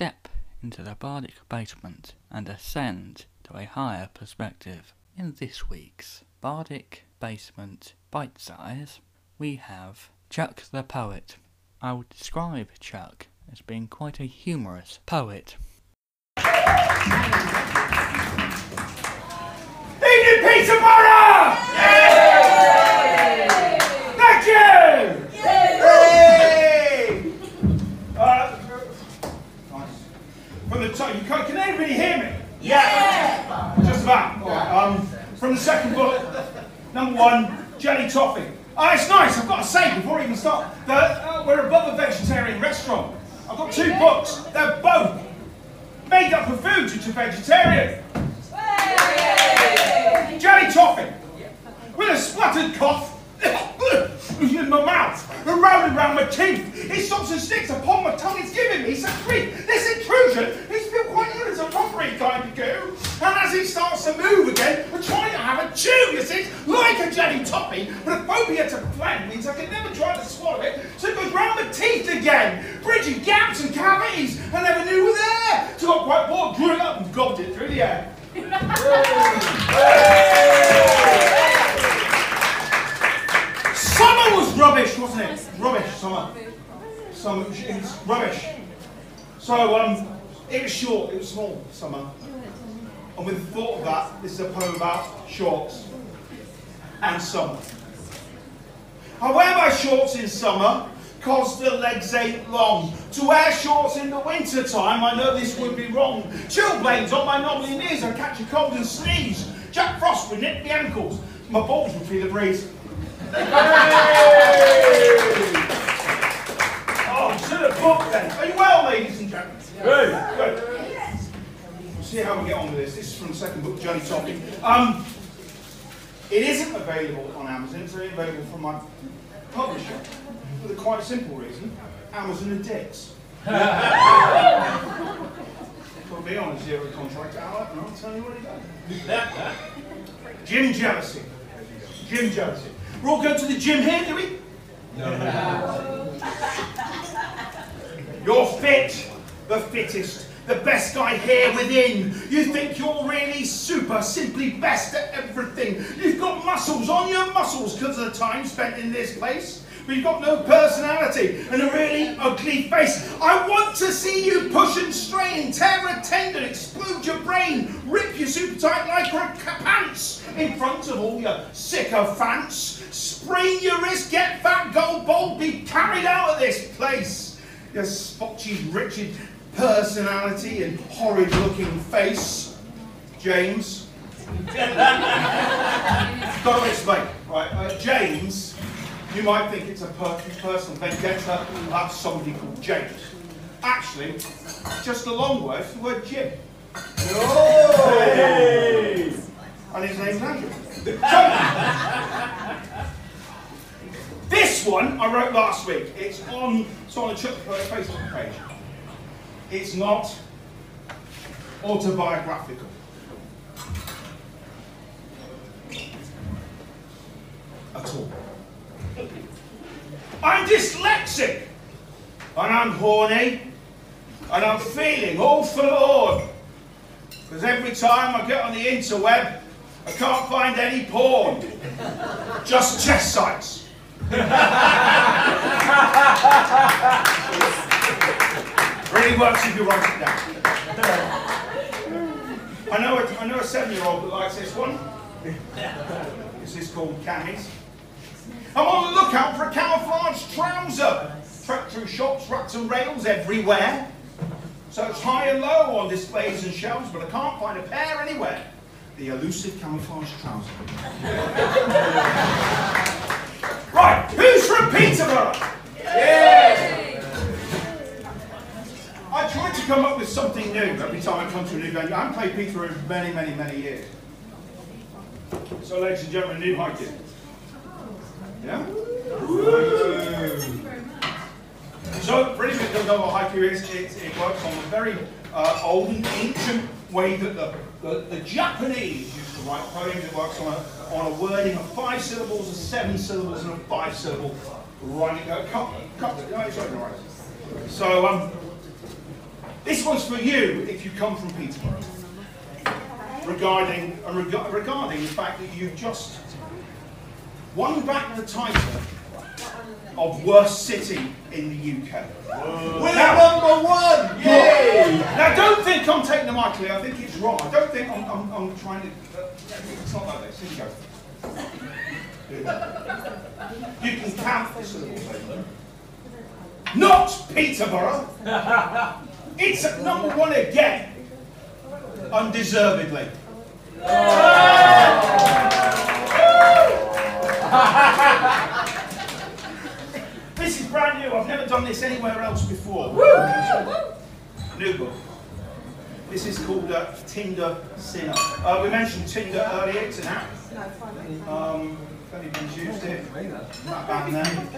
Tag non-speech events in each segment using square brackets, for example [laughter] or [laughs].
step into the bardic basement and ascend to a higher perspective. In this week's bardic basement bite size, we have Chuck the Poet. I would describe Chuck as being quite a humorous poet. Peterborough! Thank you! Yay! Uh, nice. From the top, you can, can anybody hear me? Yeah! Just about. Um, from the second book, number one, Jelly Toffee. Oh, it's nice, I've got to say before we even start, that uh, we're above a vegetarian restaurant. I've got two books, they're both made up of foods which are vegetarian. Jelly toffee with a spluttered cough in my mouth and rolling round my teeth. It stops and sticks upon my tongue. It's giving me some grief. Again, bridging gaps and cavities I never knew were there. So I got quite bored, drew it up and gobbed it through the air. Summer was rubbish, wasn't it? Rubbish, summer. Summer, it was rubbish. So, um, it was short, it was small, summer. And with the thought of that, this is a poem about shorts and summer. I wear my shorts in summer cause the legs ain't long. To wear shorts in the winter time, I know this would be wrong. Chilblains on my knobbly knees, I catch a cold and sneeze. Jack Frost would nip the ankles, my balls would feel the breeze. oh, to the book then. Are you well, ladies and gentlemen? Good. Good. We'll see how we get on with this. This is from the second book, Johnny Topping. Um, it isn't available on Amazon. It's only available from my publisher for the quite simple reason, Amazon are dicks. Put me on a zero contract hour and I'll tell you what he does. Jim jealousy. Jim jealousy. We're all going to the gym here, do we? No. [laughs] You're fit, the fittest, the best guy here within. You think you're really super, simply best at everything. You've got muscles on your muscles because of the time spent in this place. But you've got no personality and a really ugly face. I want to see you push and strain, tear a tendon, explode your brain, rip your super tight lycra pants in front of all your sycophants, sprain your wrist, get fat, go bald, be carried out of this place. Your spotchy, wretched personality and horrid looking face. James. [laughs] Got to explain. Right, uh, James you might think it's a personal vendetta about somebody called James. Actually, just a long word for the word Jim. Oh! And his name's Andrew. this one I wrote last week. It's on, it's on the Chuck Facebook page. It's not autobiographical. At all. I'm dyslexic, and I'm horny, and I'm feeling all forlorn. Because every time I get on the interweb, I can't find any porn. Just chest sites. [laughs] really works if you write it down. I know a, seven-year-old that likes this one. This is called Camis. I'm on the lookout for a camouflage trouser. Trek through shops, ruts and rails everywhere. So it's high and low on displays and shelves, but I can't find a pair anywhere. The elusive camouflage trouser. [laughs] right, who's from Peterborough? Yay! I try to come up with something new every time I come to a new venue. I haven't played Peterborough for many, many, many years. So ladies and gentlemen, new haiku. Yeah? So, pretty much the double haiku is it, it works on a very uh, old and ancient way that the, the, the, Japanese used to write poems. It works on a, on a wording of five syllables, a seven syllables, and a five syllable rhyming. A couple, couple, no, it's right. So, um, This one's for you if you come from Peterborough. Regarding, uh, reg- regarding the fact that you've just won back the title of worst city in the UK. We're number one! Yay! Now, don't think I'm taking the mic clear. I think it's wrong. I don't think I'm, I'm, I'm trying to. Uh, it's not like this. Here you go. You can count the syllables. Aidan. Not Peterborough. It's at number one again. Undeservedly. This is brand new. I've never done this anywhere else before. New book. This is called uh, Tinder Sinner. Uh, we mentioned Tinder earlier. It's an app. Um, if anybody's used it, not bad name.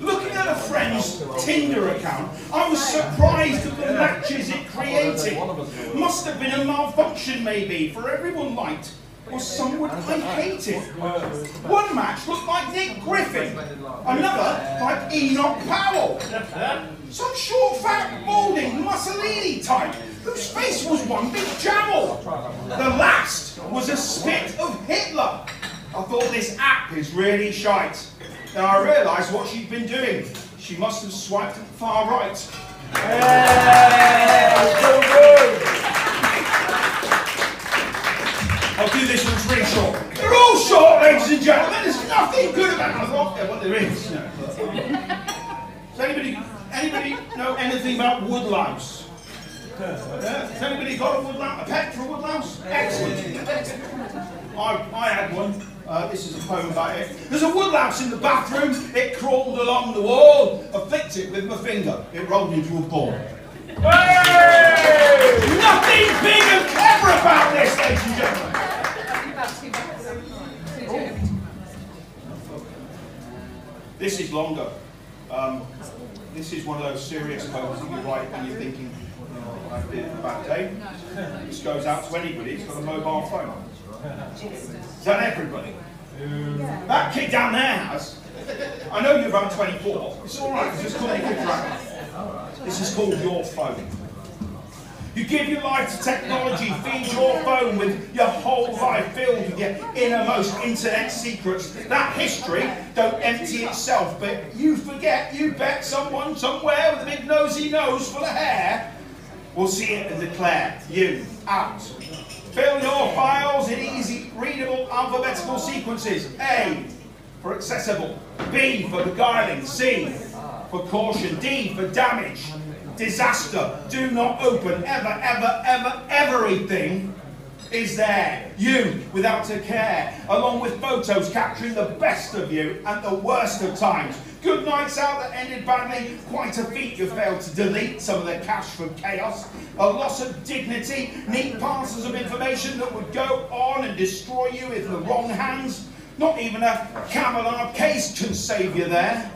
Looking at a friend's Tinder account, I was surprised at the matches it created. Must have been a malfunction, maybe, for everyone liked, or some would I hated. One match looked like Nick Griffin, another like Enoch Powell. Some short, fat, balding Mussolini type whose face was one big jabble. The last was a spit of Hitler. I thought this app is really shite. Then I realised what she'd been doing. She must have swiped far right. I'll short. They're all short, ladies and gentlemen. There's nothing good about them. Well, what there is. Does anybody, anybody know anything about woodlouse? Yeah? Has anybody got a woodlouse? A pet for a woodlouse? Excellent. I, I had one. Uh, this is a poem about it. There's a woodlouse in the bathroom. It crawled along the wall. I flicked it with my finger. It rolled into a ball. Nothing big and clever about this, ladies and gentlemen. This is longer. Um, this is one of those serious poems that you write when you're thinking, oh, I've been a bad day. This goes out to anybody who's got a mobile phone. Is that everybody? That kid down there has. I know you're about 24. It's all right. Just call me a. This is called your phone. You give your life to technology, feed your phone with your whole life filled with your innermost internet secrets. That history don't empty itself, but you forget, you bet someone somewhere with a big nosy nose full of hair will see it and declare you out. Fill your files in easy, readable alphabetical sequences. A for accessible, B for beguiling, C for caution, D for damage, disaster. Do not open ever, ever, ever, everything is there. You without a care, along with photos capturing the best of you and the worst of times. Good nights out that ended badly, quite a feat you failed to delete some of the cache from chaos. A loss of dignity, neat parcels of information that would go on and destroy you in the wrong hands. Not even a Camelot case can save you there.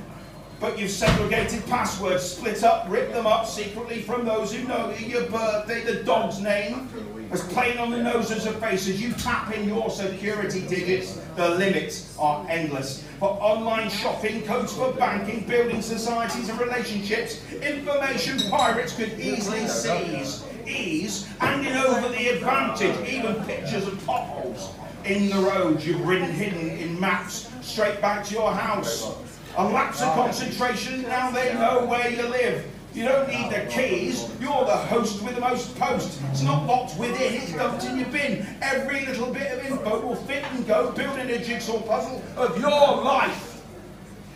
But you've segregated passwords, split up, ripped them up secretly from those who know your birthday, the dog's name, as plain on the noses of faces. You tap in your security digits, the limits are endless. For online shopping, codes for banking, building societies and relationships, information pirates could easily seize, ease, handing over the advantage, even pictures of potholes in the roads you've ridden hidden in maps straight back to your house. A lapse of concentration, now they know where you live. You don't need the keys, you're the host with the most post. It's not locked within, it's dumped in your bin. Every little bit of info will fit and go, building a jigsaw puzzle of your life.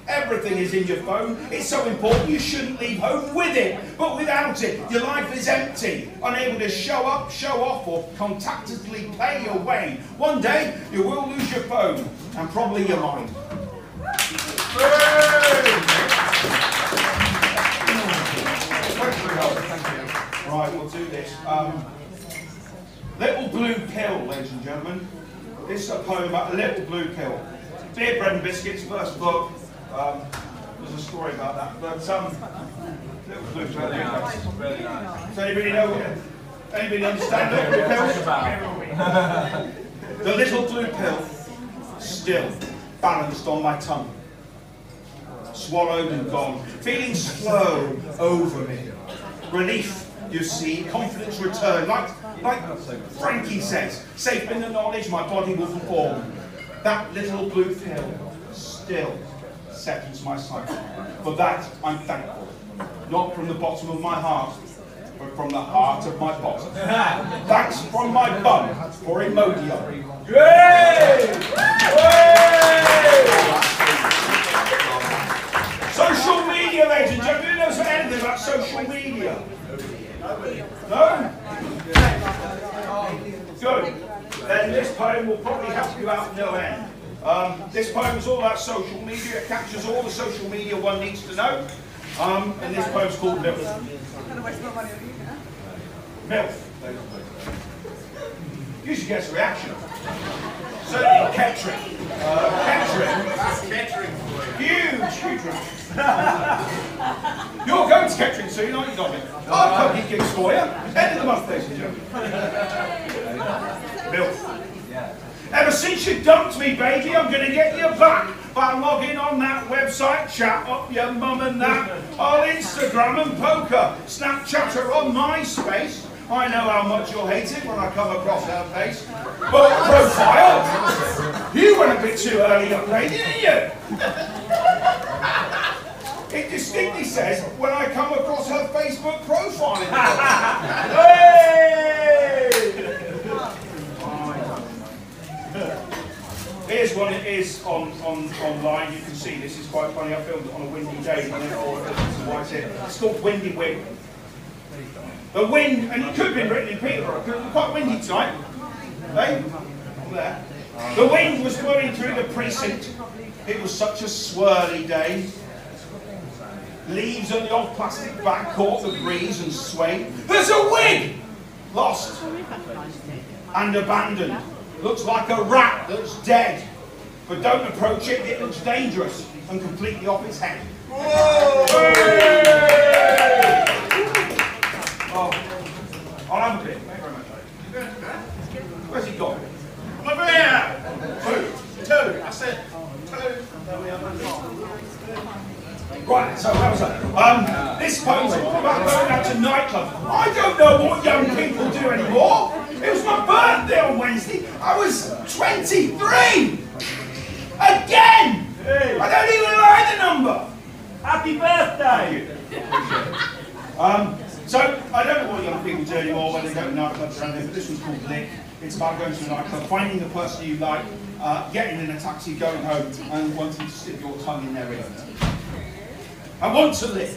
Everything is in your phone. It's so important you shouldn't leave home with it. But without it, your life is empty, unable to show up, show off, or contactlessly pay your way. One day, you will lose your phone and probably your mind. Right, we'll do this. Um, little Blue Pill, ladies and gentlemen. This is a poem about a little blue pill. Beer, Bread and Biscuits, first book. Um, there's a story about that. But um, little blue pill. Really nice, really nice. Does anybody know? Anybody understand little blue pill? The little blue pill, still balanced on my tongue, swallowed and gone, feeling slow over me. Relief, you see, confidence return, like, like Frankie says, safe in the knowledge my body will perform. That little blue pill still settles my sight. For that I'm thankful, not from the bottom of my heart, but from the heart of my bottom. [laughs] Thanks from my bum for Imodium. Social Then this poem will probably help you out no end. Um, this poem is all about social media. It captures all the social media one needs to know. Um, and this poem's called MILF. MILF. Usually gets a reaction. Certainly Kettering. Uh, Kettering. Huge, huge reaction. You're going to Kettering soon, aren't you, Dominic? I'll cookie gigs for you. End of the month, ladies and gentlemen. [laughs] Ever since you dumped me, baby, I'm going to get you back by logging on that website, chat up your mum and that, on Instagram and poker, Snapchat or on MySpace. I know how much you'll hate it when I come across her face. But profile, you went a bit too early upgrade, didn't you? [laughs] It distinctly says when I come across her Facebook profile. [laughs] Here's one it is on, on online. You can see this is quite funny. I filmed it on a windy day. It's called Windy Wind. The wind, and it could have been written in Peterborough, quite windy tonight. Over there. The wind was blowing through the precinct. It was such a swirly day. Leaves on the old plastic bag caught the breeze and swayed. There's a wig! Lost and abandoned. Looks like a rat that's dead. But don't approach it, it looks dangerous and completely off its head. Oh, I'll have a bit. Thank you very much. Where's he gone? I'm over here. Two. Two. I said two. Right, so that was that. Um, this poem's all about going out to nightclubs. I don't know what young people do anymore. It was my birthday on Wednesday. I was 23! Again! I don't even like the number. Happy birthday. Um, so, I don't know what young people do anymore when they go to nightclubs around here, but this one's called Lick. It's about going to a nightclub, finding the person you like, uh, getting in a taxi, going home, and wanting to stick your tongue in their ear. I want to lick,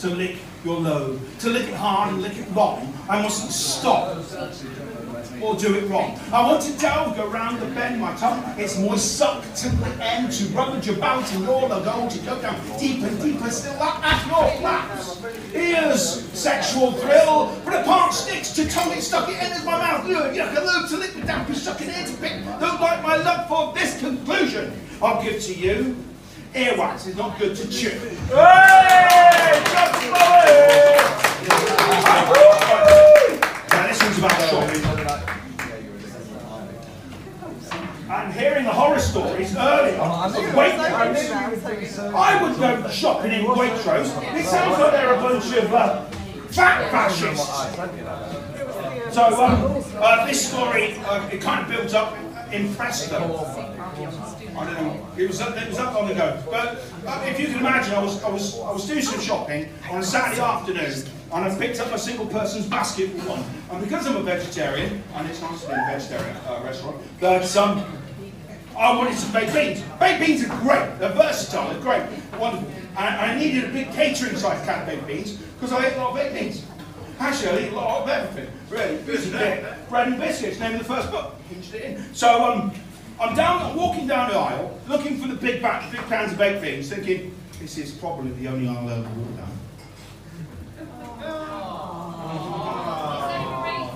to lick your lobe, to lick it hard and lick it long. I mustn't stop or do it wrong. I want to delve around the bend, my tongue, its moist suck to the end, to rummage about in your lagoon, to go down deeper and deeper, still up at your flaps. Ears, sexual thrill, but a part sticks to tongue, it stuck, it enters my mouth, yuck, a lube to lick the damp, and suck it in to pick. Don't like my love for this conclusion. I'll give to you. Earwax is not good to chew. Hey! Just Now about shopping. I'm hearing the horror stories earlier of Waitrose. I would go shopping in Waitrose. It sounds like they're a bunch of uh, fat fascists. So um, uh, this story, uh, it kind of builds up in Preston. I don't know. It was up, it was up long ago. But uh, if you can imagine, I was, I was I was doing some shopping on a Saturday afternoon, and I've picked up a single person's basket for one. And because I'm a vegetarian, and it's nice to be in a vegetarian uh, restaurant, but um, I wanted some baked beans. Baked beans are great. They're versatile. They're great. Wonderful. And I needed a big catering size can of baked beans because I ate a lot of baked beans. Actually, I eat a lot of everything. Really. Bread and biscuits. Name of the first book. So um, I'm down, walking down the aisle, looking for the big batch, big cans of baked beans, thinking this is probably the only aisle I'll ever walk down.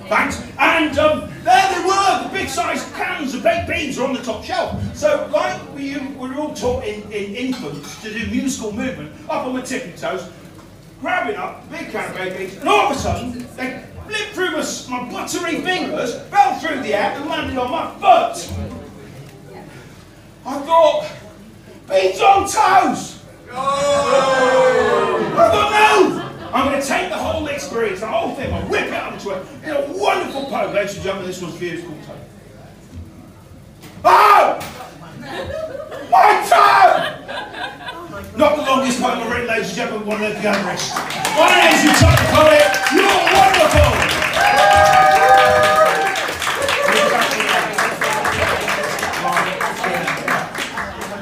Thanks. And um, there they were, the big sized cans of baked beans are on the top shelf. So, like we we were all taught in, in infants to do musical movement, up on the tippy toes, grabbing up the big can of baked beans, and all of a sudden, they flipped through my, my buttery fingers, fell through the air, and landed on my foot. I thought, beans on toes! Oh. I thought, no! I'm going to take the whole experience, the whole thing, I'll whip it up into a, in a wonderful poem. Ladies and gentlemen, this one's called Toad. Oh! My toe! Not the longest poem I've written, ladies and gentlemen, one of the youngest. My name's Tony Poet. You're wonderful!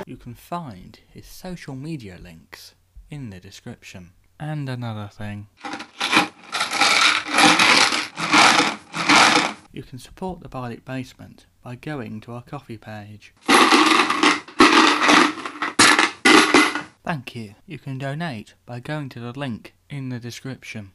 You can find his social media links in the description. And another thing. You can support the Bardic Basement by going to our Ko-fi page. Thank you. You can donate by going to the link in the description.